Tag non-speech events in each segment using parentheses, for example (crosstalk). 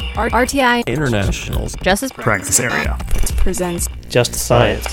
RTI International's Justice practice area. presents Just Science.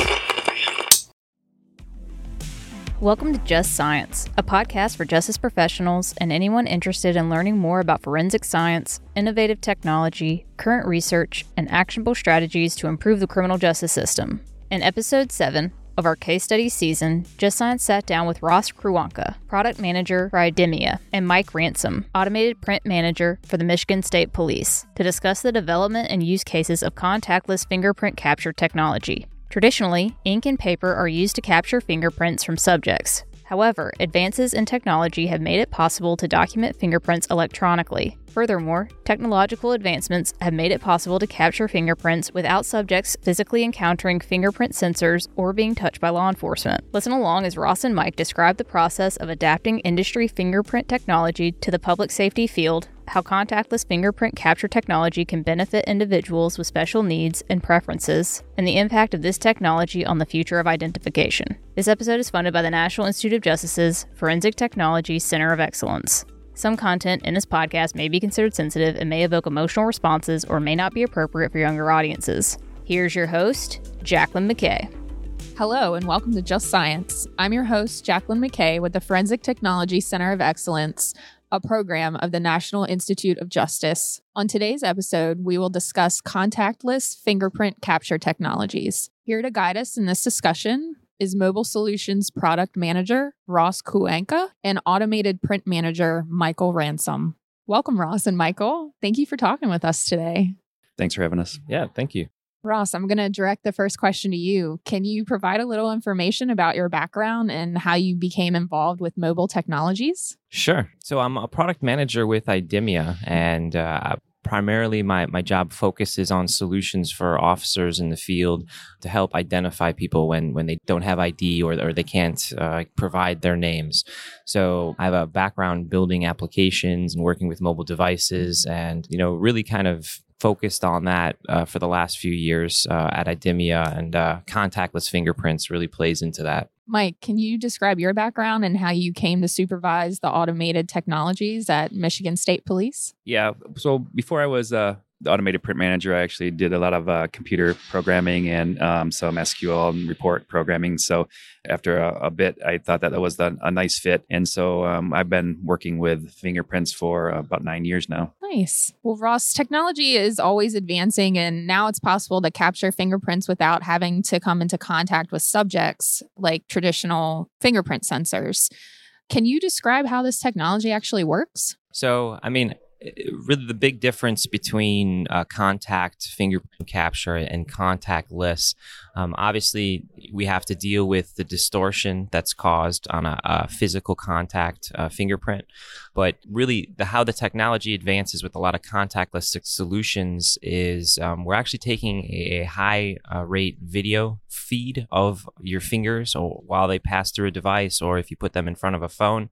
Welcome to Just Science, a podcast for justice professionals and anyone interested in learning more about forensic science, innovative technology, current research, and actionable strategies to improve the criminal justice system. In episode 7 of our case study season, Science sat down with Ross Krewenka, product manager for Idemia, and Mike Ransom, automated print manager for the Michigan State Police, to discuss the development and use cases of contactless fingerprint capture technology. Traditionally, ink and paper are used to capture fingerprints from subjects. However, advances in technology have made it possible to document fingerprints electronically. Furthermore, technological advancements have made it possible to capture fingerprints without subjects physically encountering fingerprint sensors or being touched by law enforcement. Listen along as Ross and Mike describe the process of adapting industry fingerprint technology to the public safety field, how contactless fingerprint capture technology can benefit individuals with special needs and preferences, and the impact of this technology on the future of identification. This episode is funded by the National Institute of Justice's Forensic Technology Center of Excellence. Some content in this podcast may be considered sensitive and may evoke emotional responses or may not be appropriate for younger audiences. Here's your host, Jacqueline McKay. Hello, and welcome to Just Science. I'm your host, Jacqueline McKay, with the Forensic Technology Center of Excellence, a program of the National Institute of Justice. On today's episode, we will discuss contactless fingerprint capture technologies. Here to guide us in this discussion is Mobile Solutions Product Manager Ross Krewenka and Automated Print Manager Michael Ransom. Welcome, Ross and Michael. Thank you for talking with us today. Thanks for having us. Yeah, thank you. Ross, I'm going to direct the first question to you. Can you provide a little information about your background and how you became involved with mobile technologies? Sure. So I'm a product manager with Idemia, and uh, primarily my, my job focuses on solutions for officers in the field to help identify people when, when they don't have ID or, or they can't uh, provide their names. So I have a background building applications and working with mobile devices and, you know, really kind of focused on that uh, for the last few years uh, at Idemia, and uh, contactless fingerprints really plays into that. Mike, can you describe your background and how you came to supervise the automated technologies at Michigan State Police? Yeah. So before I was uh, the automated print manager, I actually did a lot of uh, computer programming and um, some SQL and report programming. So after a, a bit, I thought that that was the, a nice fit. And so um, I've been working with fingerprints for about nine years now. Nice. Well, Ross, technology is always advancing, and now it's possible to capture fingerprints without having to come into contact with subjects like traditional fingerprint sensors. Can you describe how this technology actually works? So, I mean, really the big difference between uh, contact fingerprint capture and contactless um, obviously we have to deal with the distortion that's caused on a, a physical contact uh, fingerprint but really the how the technology advances with a lot of contactless solutions is um, we're actually taking a, high uh, rate video feed of your fingers or while they pass through a device or if you put them in front of a phone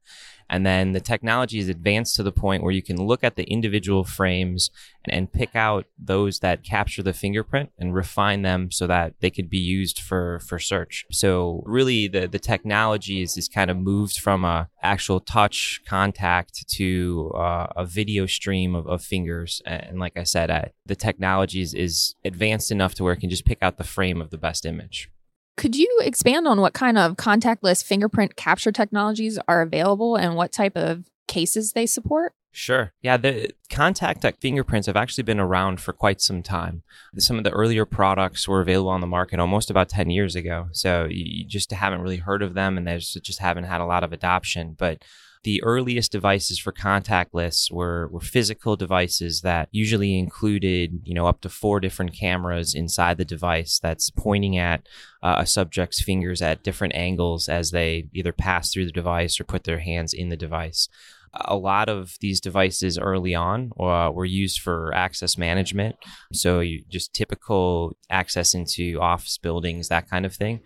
and then the technology is advanced to the point where you can look at the individual frames and, and, pick out those that capture the fingerprint and refine them so that they could be used for, for search. So really the, the technology is, is kind of moved from a actual touch contact to uh, a video stream of, of fingers. And like I said, uh, the technology is, is advanced enough to where it can just pick out the frame of the best image. Could you expand on what kind of contactless fingerprint capture technologies are available and what type of cases they support? Sure. Yeah, the contact fingerprints have actually been around for quite some time. Some of the earlier products were available on the market almost about 10 years ago. So you just haven't really heard of them and they just haven't had a lot of adoption. But the earliest devices for contactless were, were physical devices that usually included, you know, up to four different cameras inside the device that's pointing at uh, a subject's fingers at different angles as they either pass through the device or put their hands in the device a lot of these devices early on uh, were used for access management. So just typical access into office buildings, that kind of thing.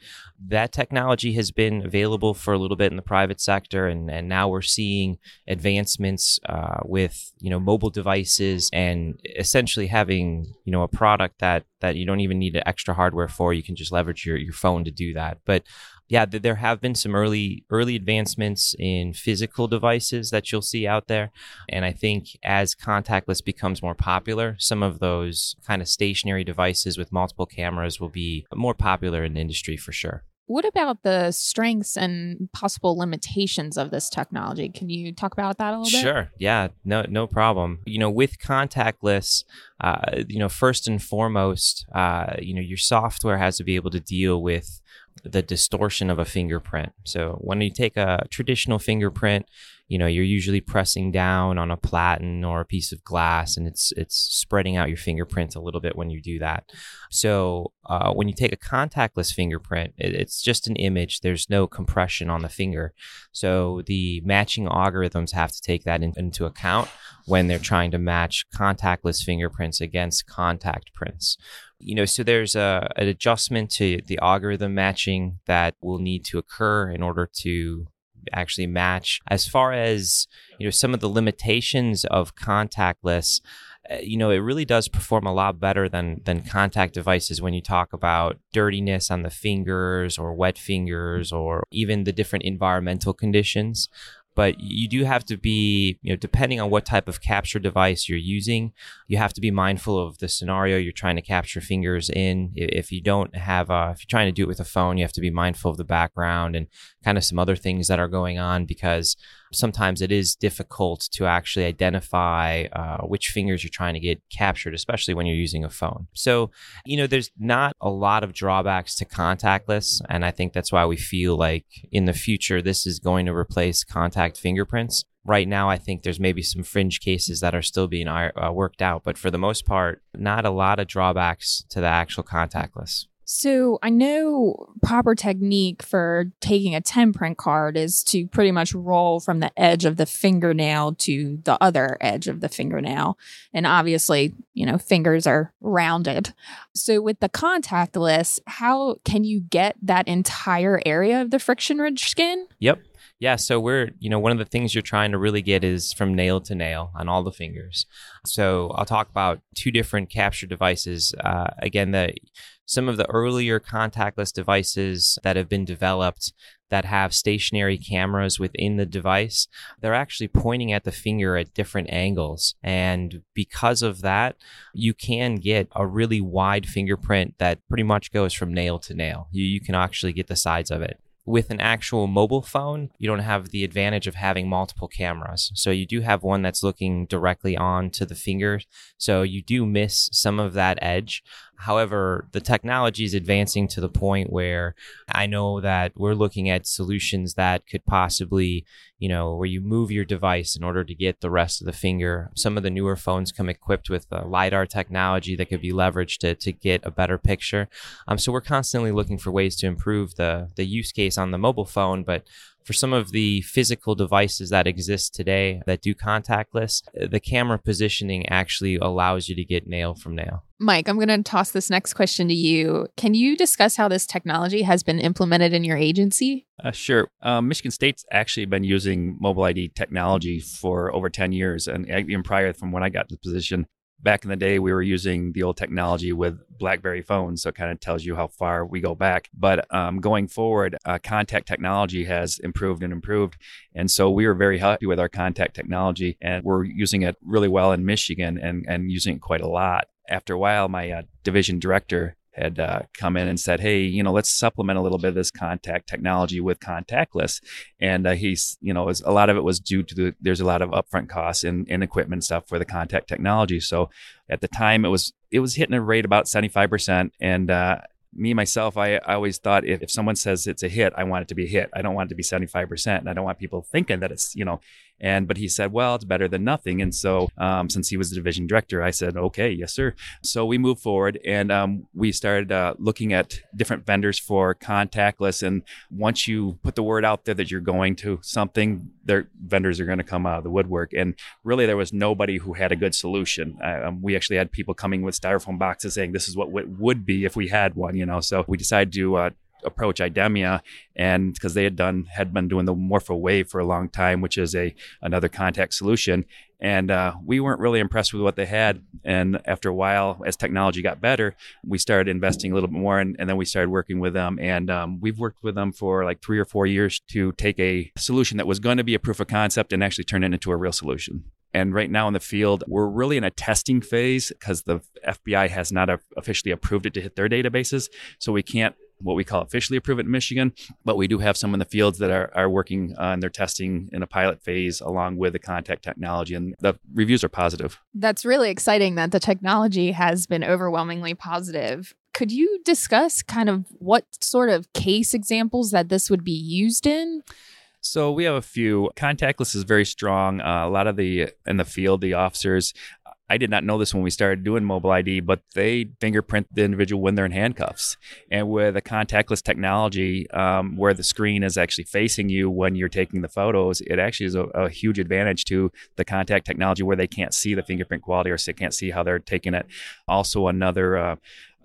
That technology has been available for a little bit in the private sector, and, and now we're seeing advancements uh, with you know mobile devices and essentially having you know a product that that you don't even need extra hardware for. You can just leverage your, your phone to do that. But yeah, there have been some early early advancements in physical devices that you'll see out there, and I think as contactless becomes more popular, some of those kind of stationary devices with multiple cameras will be more popular in the industry for sure. What about the strengths and possible limitations of this technology? Can you talk about that a little bit? Sure. Yeah. No. No problem. You know, with contactless, uh, you know, first and foremost, uh, you know, your software has to be able to deal with the distortion of a fingerprint. So when you take a traditional fingerprint, you know you're usually pressing down on a platen or a piece of glass, and it's it's spreading out your fingerprint a little bit when you do that. So uh, when you take a contactless fingerprint, it, it's just an image. There's no compression on the finger, so the matching algorithms have to take that in, into account when they're trying to match contactless fingerprints against contact prints you know so there's a, an adjustment to the algorithm matching that will need to occur in order to actually match. As far as you know some of the limitations of contactless uh, you know it really does perform a lot better than than contact devices when you talk about dirtiness on the fingers or wet fingers or even the different environmental conditions but you do have to be, you know, depending on what type of capture device you're using, you have to be mindful of the scenario you're trying to capture fingers in. If you don't have, a, if you're trying to do it with a phone, you have to be mindful of the background and kind of some other things that are going on because sometimes it is difficult to actually identify uh, which fingers you're trying to get captured, especially when you're using a phone. So, you know, there's not a lot of drawbacks to contactless. And I think that's why we feel like in the future, this is going to replace contact fingerprints. Right now, I think there's maybe some fringe cases that are still being uh, worked out, but for the most part, not a lot of drawbacks to the actual contactless. So I know proper technique for taking a 10 print card is to pretty much roll from the edge of the fingernail to the other edge of the fingernail. And obviously, you know, fingers are rounded. So with the contactless, how can you get that entire area of the friction ridge skin? Yep. Yeah, so we're, you know, one of the things you're trying to really get is from nail to nail on all the fingers. So I'll talk about two different capture devices. Uh, again, the some of the earlier contactless devices that have been developed that have stationary cameras within the device, they're actually pointing at the finger at different angles. And because of that, you can get a really wide fingerprint that pretty much goes from nail to nail. You, you can actually get the sides of it with an actual mobile phone, you don't have the advantage of having multiple cameras. So you do have one that's looking directly on to the finger. So you do miss some of that edge. However, the technology is advancing to the point where I know that we're looking at solutions that could possibly, you know, where you move your device in order to get the rest of the finger. Some of the newer phones come equipped with uh, LiDAR technology that could be leveraged to, to get a better picture. Um, so we're constantly looking for ways to improve the, the use case on the mobile phone, but for some of the physical devices that exist today that do contactless, the camera positioning actually allows you to get nail from nail. Mike, I'm going to toss this next question to you. Can you discuss how this technology has been implemented in your agency? Uh, sure. Um, Michigan State's actually been using mobile ID technology for over 10 years. And even prior from when I got the position, back in the day we were using the old technology with blackberry phones so it kind of tells you how far we go back. But um, going forward uh, contact technology has improved and improved and so we were very happy with our contact technology and we're using it really well in michigan and, and using it quite a lot. After a while my uh, division director had uh, come in and said, "Hey, you know, let's supplement a little bit of this contact technology with contactless." And uh, he's, you know, was, a lot of it was due to the there's a lot of upfront costs in, in equipment stuff for the contact technology. So at the time, it was it was hitting a rate about seventy five percent, and uh, me myself, I, I always thought if, if someone says it's a hit, I want it to be a hit. I don't want it to be 75%. And I don't want people thinking that it's, you know, and but he said, well, it's better than nothing. And so um, since he was the division director, I said, okay, yes, sir. So we moved forward and um, we started uh, looking at different vendors for contactless. And once you put the word out there that you're going to something, their vendors are going to come out of the woodwork. And really, there was nobody who had a good solution. Uh, um, we actually had people coming with styrofoam boxes saying this is what it would be if we had one. You know, so we decided to uh, approach IDEMIA and because they had done had been doing the Morpho Wave for a long time, which is a another contact solution. and uh, we weren't really impressed with what they had. And after a while, as technology got better, we started investing a little bit more, and, and then we started working with them. And um, we've worked with them for like three or four years to take a solution that was going to be a proof of concept and actually turn it into a real solution. And right now in the field, we're really in a testing phase because the FBI has not officially approved it to hit their databases. So we can't what we call officially approved in Michigan, but we do have some in the fields that are, are working on their testing in a pilot phase along with the contact technology, and the reviews are positive. That's really exciting that the technology has been overwhelmingly positive. Could you discuss kind of what sort of case examples that this would be used in? So we have a few. Contactless is very strong. Uh, a lot of the in the field, the officers I did not know this when we started doing mobile ID, but they fingerprint the individual when they're in handcuffs. And with a contactless technology, um, where the screen is actually facing you when you're taking the photos, it actually is a, a, huge advantage to the contact technology where they can't see the fingerprint quality or they can't see how they're taking it. Also, another uh,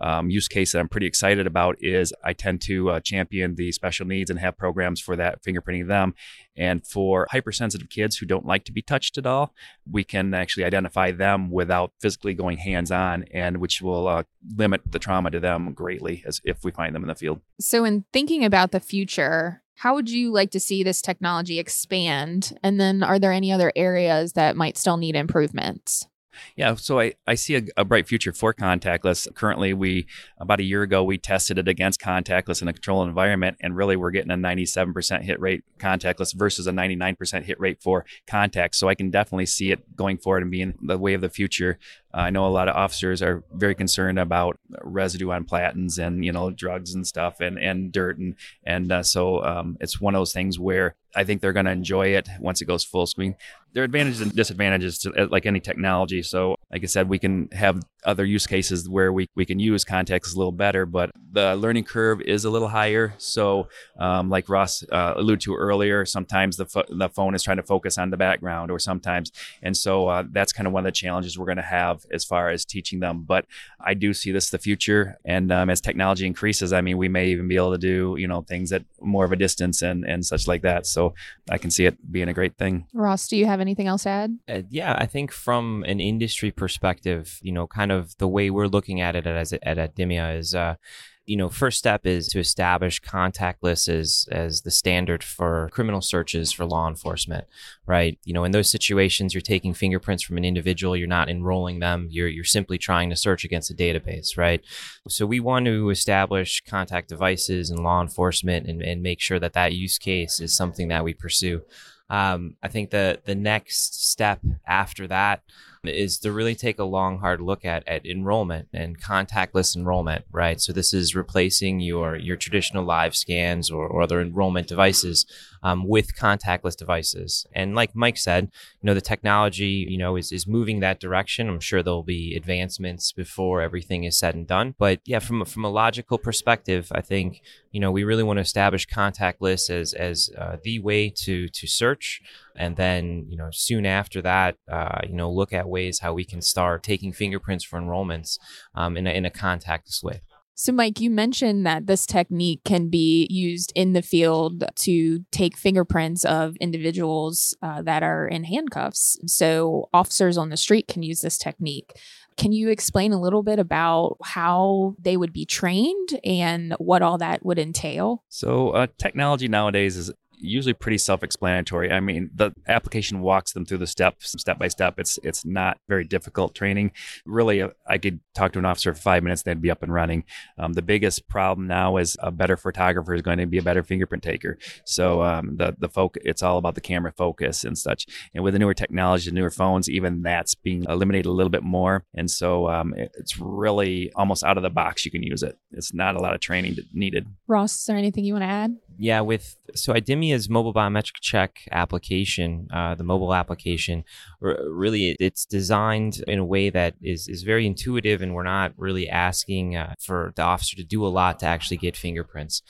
um, use case that I'm pretty excited about is I tend to uh, champion the special needs and have programs for that fingerprinting them. And for hypersensitive kids who don't like to be touched at all, we can actually identify them without physically going hands on, and which will uh, limit the trauma to them greatly as if we find them in the field. So, in thinking about the future, how would you like to see this technology expand? And then, are there any other areas that might still need improvements? Yeah, so I, I see a, a, bright future for contactless. Currently, we about a year ago we tested it against contactless in a controlled environment, and really we're getting a 97% hit rate contactless versus a 99% hit rate for contact. So I can definitely see it going forward and being the way of the future. I know a lot of officers are very concerned about residue on platens and you know drugs and stuff and and dirt and and uh, so um, it's one of those things where I think they're going to enjoy it once it goes full screen. There are advantages and disadvantages to eh, like any technology. So, like I said, we can have other use cases where we, we can use context a little better, but the learning curve is a little higher. So, um, like Ross uh, alluded to earlier, sometimes the, fo- the phone is trying to focus on the background, or sometimes, and so uh, that's kind of one of the challenges we're going to have as far as teaching them. But I do see this the future, and um, as technology increases, I mean, we may even be able to do you know things at more of a distance and and such like that. So, I can see it being a great thing. Ross, do you have anything else to add? Uh, yeah, I think from an industry perspective, you know, kind of the way we're looking at it as at Idemia is, uh, you know, first step is to establish contactless as as the standard for criminal searches for law enforcement, right? You know, in those situations, you're taking fingerprints from an individual, you're not enrolling them, you're you're simply trying to search against a database, right? So we want to establish contact devices in law enforcement and, and make sure that that use case is something that we pursue. Um, I think the the next step after that is to really take a long, hard look at at enrollment and contactless enrollment, right? So this is replacing your your traditional live scans or, or other enrollment devices um, with contactless devices. And like Mike said, you know the technology, you know, is is moving that direction. I'm sure there'll be advancements before everything is said and done. But yeah, from from a logical perspective, I think you know we really want to establish contactless as as uh, the way to to search and then you know soon after that uh, you know look at ways how we can start taking fingerprints for enrollments um, in, a, in a contactless way so, Mike, you mentioned that this technique can be used in the field to take fingerprints of individuals uh, that are in handcuffs. So, officers on the street can use this technique. Can you explain a little bit about how they would be trained and what all that would entail? So, uh, technology nowadays is usually pretty self-explanatory. I mean, the application walks them through the steps step by step. It's it's not very difficult training. Really, uh, I could talk to an officer for five minutes, they'd be up and running. Um, the biggest problem now is a better photographer is going to be a better fingerprint taker. So um, the the focus, it's all about the camera focus and such. And with the newer technology, the newer phones, even that's being eliminated a little bit more. And so um, it, it's really almost out of the box. You can use it. It's not a lot of training needed. Ross, is there anything you want to add? Yeah, with so Idemia's mobile biometric check application, uh, the mobile application, really it's designed in a way that is is very intuitive, and we're not really asking uh, for the officer to do a lot to actually get fingerprints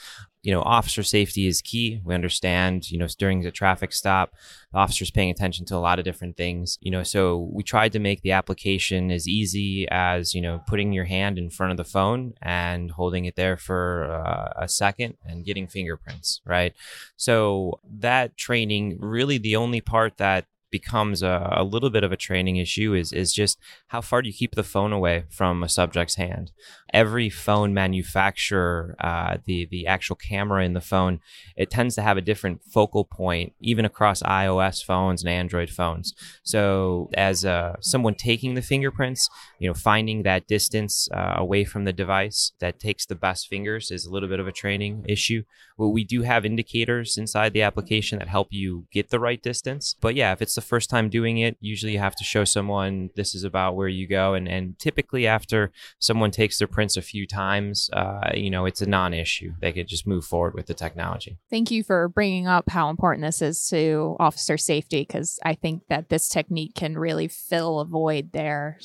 you know, officer safety is key. We understand, you know, during the traffic stop, the officer's paying attention to a lot of different things, you know, so we tried to make the application as easy as, you know, putting your hand in front of the phone and holding it there for uh, a second and getting fingerprints, right? So that training, really the only part that becomes a, a, little bit of a training issue is is just how far do you keep the phone away from a subject's hand. Every phone manufacturer, uh, the the actual camera in the phone, it tends to have a different focal point, even across iOS phones and Android phones. So as uh, someone taking the fingerprints, you know, finding that distance uh, away from the device that takes the best fingers is a little bit of a training issue. Well, we do have indicators inside the application that help you get the right distance. But yeah, if it's the first time doing it, usually you have to show someone this is about where you go. And, and typically, after someone takes their prints a few times, uh, you know, it's a non issue. They could just move forward with the technology. Thank you for bringing up how important this is to officer safety because I think that this technique can really fill a void there.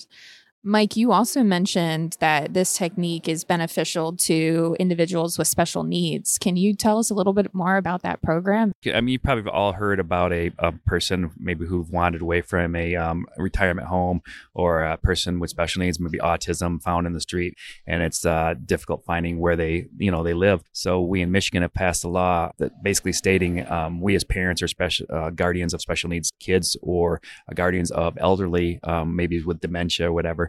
Mike, you also mentioned that this technique is beneficial to individuals with special needs. Can you tell us a little bit more about that program? I mean, you probably have all heard about a, a person maybe who've wandered away from a um, retirement home or a person with special needs, maybe autism, found in the street, and it's uh, difficult finding where they, you know, they live. So we in Michigan have passed a law that basically stating um, we as parents or special uh, guardians of special needs kids or guardians of elderly, um, maybe with dementia or whatever,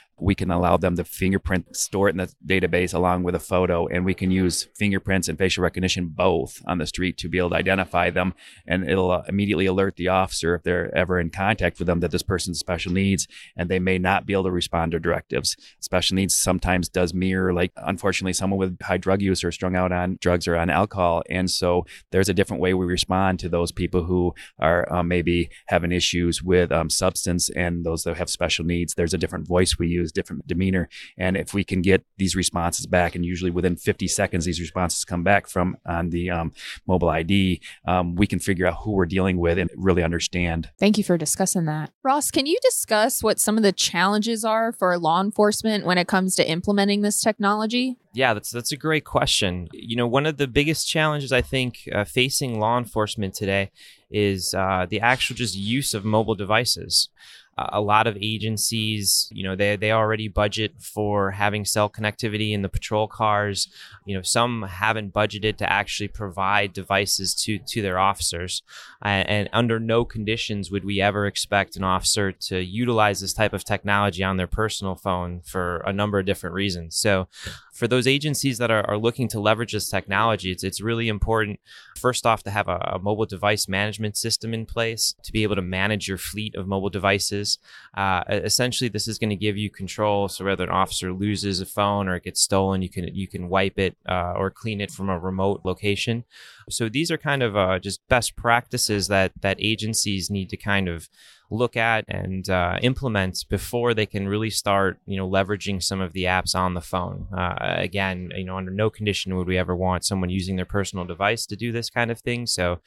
we can allow them to fingerprint, store it in the database along with a photo, and we can use fingerprints and facial recognition both on the street to be able to identify them. And it'll uh, immediately alert the officer if they're ever in contact with them that this person's special needs and they may not be able to respond to directives. Special needs sometimes does mirror, like, unfortunately, someone with high drug use or strung out on drugs or on alcohol. And so there's a different way we respond to those people who are um, maybe having issues with um, substance and those that have special needs. There's a different voice we use different demeanor. And if we can get these responses back, and usually within 50 seconds, these responses come back from on the um, mobile ID, um, we can figure out who we're dealing with and really understand. Thank you for discussing that. Ross, can you discuss what some of the challenges are for law enforcement when it comes to implementing this technology? Yeah, that's that's a great question. You know, one of the biggest challenges I think uh, facing law enforcement today is uh, the actual just use of mobile devices a lot of agencies, you know, they, they already budget for having cell connectivity in the patrol cars. You know, some haven't budgeted to actually provide devices to, to their officers. And, and under no conditions would we ever expect an officer to utilize this type of technology on their personal phone for a number of different reasons. So for those agencies that are, are looking to leverage this technology, it's, it's really important, first off, to have a, a mobile device management system in place to be able to manage your fleet of mobile devices. Uh, essentially, this is going to give you control. So whether an officer loses a phone or it gets stolen, you can you can wipe it uh, or clean it from a remote location. So these are kind of uh, just best practices that that agencies need to kind of look at and uh, implement before they can really start, you know, leveraging some of the apps on the phone. Uh, again, you know, under no condition would we ever want someone using their personal device to do this kind of thing. So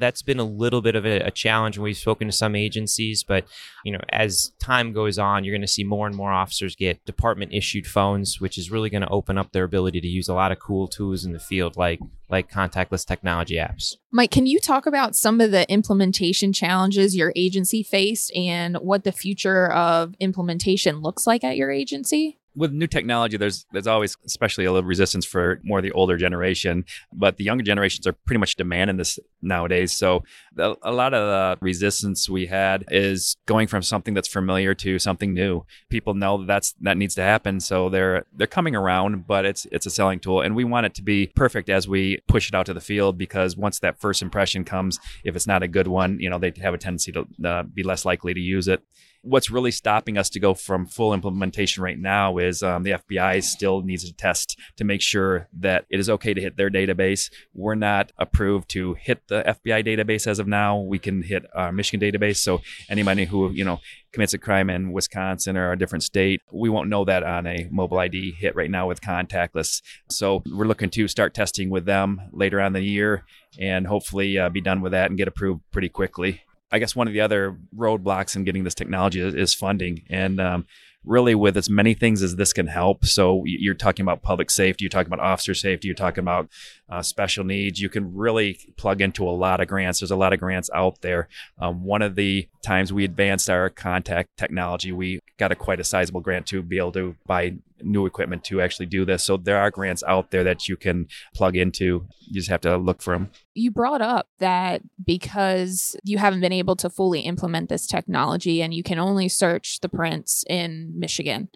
that's been a little bit of a, a, challenge when we've spoken to some agencies but you know as time goes on you're going to see more and more officers get department issued phones which is really going to open up their ability to use a lot of cool tools in the field like like contactless technology apps. Mike can you talk about some of the implementation challenges your agency faced and what the future of implementation looks like at your agency with new technology, there's there's always especially a little resistance for more of the older generation, but the younger generations are pretty much demanding this nowadays. So the, a lot of the resistance we had is going from something that's familiar to something new. People know that that's that needs to happen, so they're they're coming around. But it's it's a selling tool, and we want it to be perfect as we push it out to the field because once that first impression comes, if it's not a good one, you know they have a tendency to uh, be less likely to use it what's really stopping us to go from full implementation right now is um, the FBI still needs to test to make sure that it is okay to hit their database. We're not approved to hit the FBI database as of now. We can hit our Michigan database. So anybody who you know commits a crime in Wisconsin or a different state, we won't know that on a mobile ID hit right now with contactless. So we're looking to start testing with them later on the year and hopefully uh, be done with that and get approved pretty quickly. I guess one of the other roadblocks in getting this technology is, is funding. And um, really with as many things as this can help. So you're talking about public safety, you're talking about officer safety, you're talking about uh, special needs. You can really plug into a lot of grants. There's a lot of grants out there. Um, one of the times we advanced our contact technology, we got a quite a sizable grant to be able to buy new equipment to actually do this. So there are grants out there that you can plug into. You just have to look for them. You brought up that because you haven't been able to fully implement this technology and you can only search the prints in Michigan.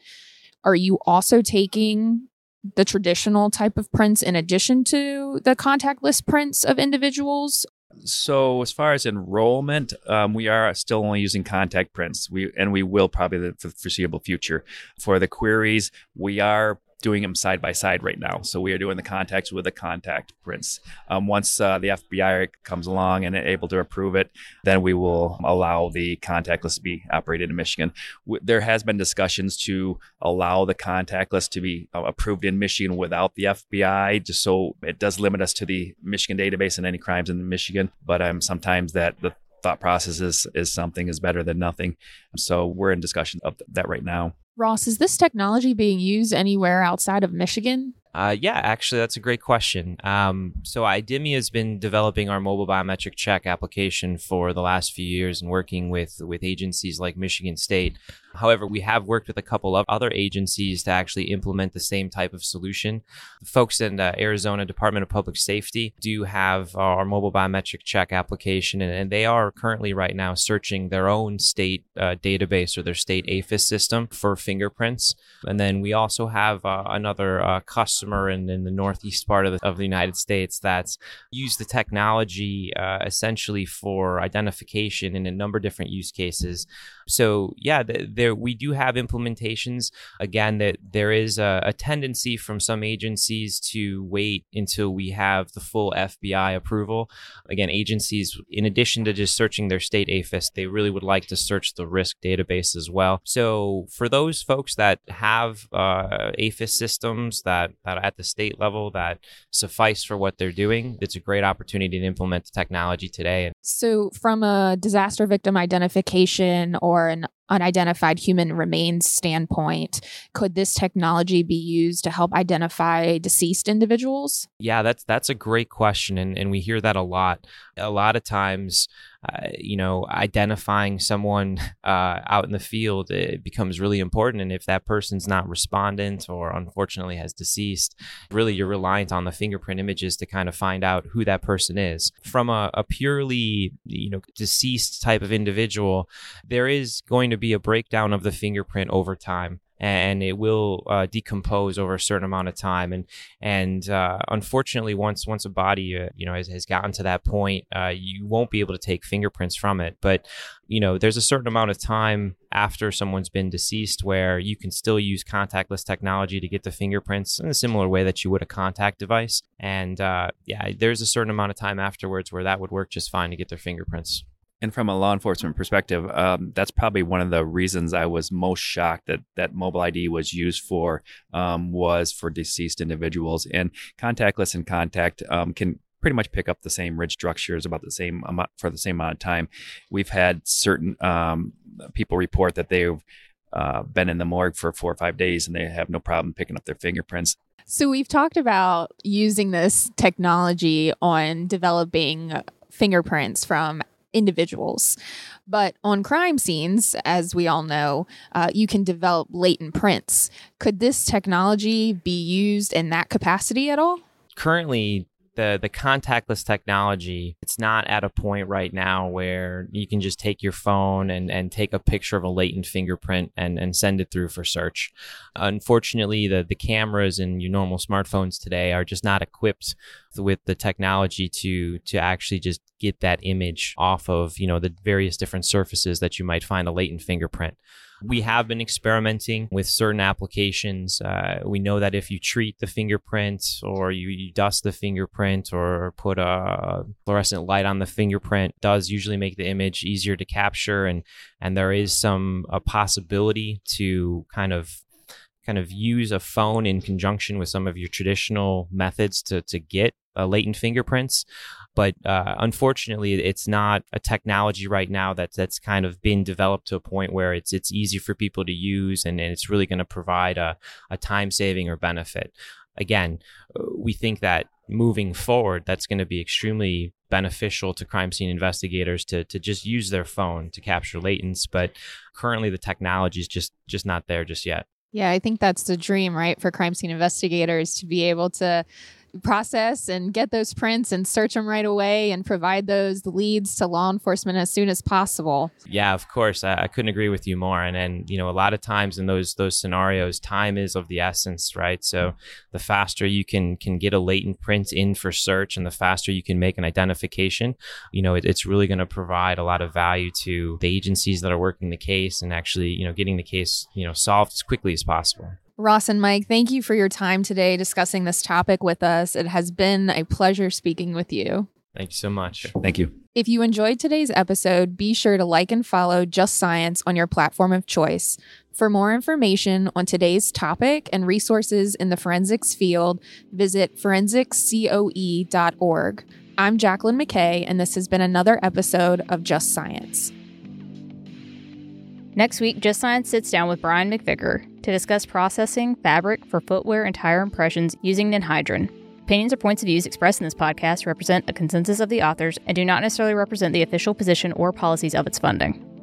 Are you also taking the traditional type of prints in addition to the contactless prints of individuals so as far as enrollment, um, we are still only using contact prints. We and we will probably for the foreseeable future. For the queries, we are doing them side by side right now. So we are doing the contacts with the contact prints. Um, once uh, the FBI comes along and able to approve it, then we will allow the contactless to be operated in Michigan. W- there has been discussions to allow the contactless to be uh, approved in Michigan without the FBI, just so it does limit us to the Michigan database and any crimes in Michigan. But um, sometimes that the thought process is, is something is better than nothing. So we're in discussion of that right now. Ross, is this technology being used anywhere outside of Michigan? Uh, yeah, actually, that's a great question. Um, so, IDEMIA has been developing our mobile biometric check application for the last few years and working with, with agencies like Michigan State. However, we have worked with a couple of other agencies to actually implement the same type of solution. The folks in the Arizona Department of Public Safety do have our mobile biometric check application, and, they are currently right now searching their own state uh, database or their state AFIS system for fingerprints. And then we also have uh, another uh, customer in, in the northeast part of the, of the United States that's used the technology uh, essentially for identification in a number of different use cases. So yeah, there we do have implementations. Again, that there is a, a, tendency from some agencies to wait until we have the full FBI approval. Again, agencies, in addition to just searching their state AFIS, they really would like to search the RISC database as well. So for those folks that have uh, AFIS systems that that at the state level that suffice for what they're doing, it's a great opportunity to implement the technology today. So from a disaster victim identification or or an unidentified human remains standpoint, could this technology be used to help identify deceased individuals? Yeah, that's that's a great question, and, and we hear that a lot. A lot of times, uh, you know, identifying someone (laughs) uh, out in the field it becomes really important, and if that person's not respondent or unfortunately has deceased, really you're reliant on the fingerprint images to kind of find out who that person is. From a, a purely you know deceased type of individual, there is going to to be a breakdown of the fingerprint over time and it will uh, decompose over a certain amount of time. And and uh, unfortunately once once a body uh, you know has, has gotten to that point uh, you won't be able to take fingerprints from it. But you know there's a certain amount of time after someone's been deceased where you can still use contactless technology to get the fingerprints in a similar way that you would a contact device. And uh, yeah there's a certain amount of time afterwards where that would work just fine to get their fingerprints and from a law enforcement perspective, um, that's probably one of the reasons I was most shocked that that mobile ID was used for um, was for deceased individuals. And contactless and contact um, can pretty much pick up the same ridge structures about the same amount for the same amount of time. We've had certain um, people report that they've uh, been in the morgue for four or five days and they have no problem picking up their fingerprints. So we've talked about using this technology on developing fingerprints from individuals. But on crime scenes, as we all know, uh, you can develop latent prints. Could this technology be used in that capacity at all? Currently, the the contactless technology it's not at a point right now where you can just take your phone and and take a picture of a latent fingerprint and and send it through for search. Unfortunately the the cameras in your normal smartphones today are just not equipped with the technology to to actually just get that image off of you know the various different surfaces that you might find a latent fingerprint we have been experimenting with certain applications. Uh, we know that if you treat the fingerprint or you, you, dust the fingerprint or put a fluorescent light on the fingerprint, does usually make the image easier to capture, and and there is some a possibility to kind of kind of use a phone in conjunction with some of your traditional methods to to get uh, latent fingerprints. But uh, unfortunately, it's not a technology right now that's that's kind of been developed to a point where it's it's easy for people to use and, and it's really going to provide a, a time saving or benefit. Again, uh, we think that moving forward, that's going to be extremely beneficial to crime scene investigators to to just use their phone to capture latents. But currently, the technology is just just not there just yet. Yeah, I think that's the dream, right, for crime scene investigators to be able to process and get those prints and search them right away and provide those leads to law enforcement as soon as possible. Yeah, of course. I, I couldn't agree with you more. And and you know, a lot of times in those those scenarios, time is of the essence, right? So mm-hmm. the faster you can can get a latent print in for search and the faster you can make an identification, you know, it, it's really going to provide a lot of value to the agencies that are working the case and actually, you know, getting the case, you know, solved as quickly as possible. Ross and Mike, thank you for your time today discussing this topic with us. It has been a pleasure speaking with you. Thank you so much. Thank you. If you enjoyed today's episode, be sure to like and follow Just Science on your platform of choice. For more information on today's topic and resources in the forensics field, visit forensicscoe.org. I'm Jacqueline McKay, and this has been another episode of Just Science. Next week, Just Science sits down with Brian McVicker to discuss processing fabric for footwear and tire impressions using ninhydrin. Opinions or points of views expressed in this podcast represent a consensus of the authors and do not necessarily represent the official position or policies of its funding.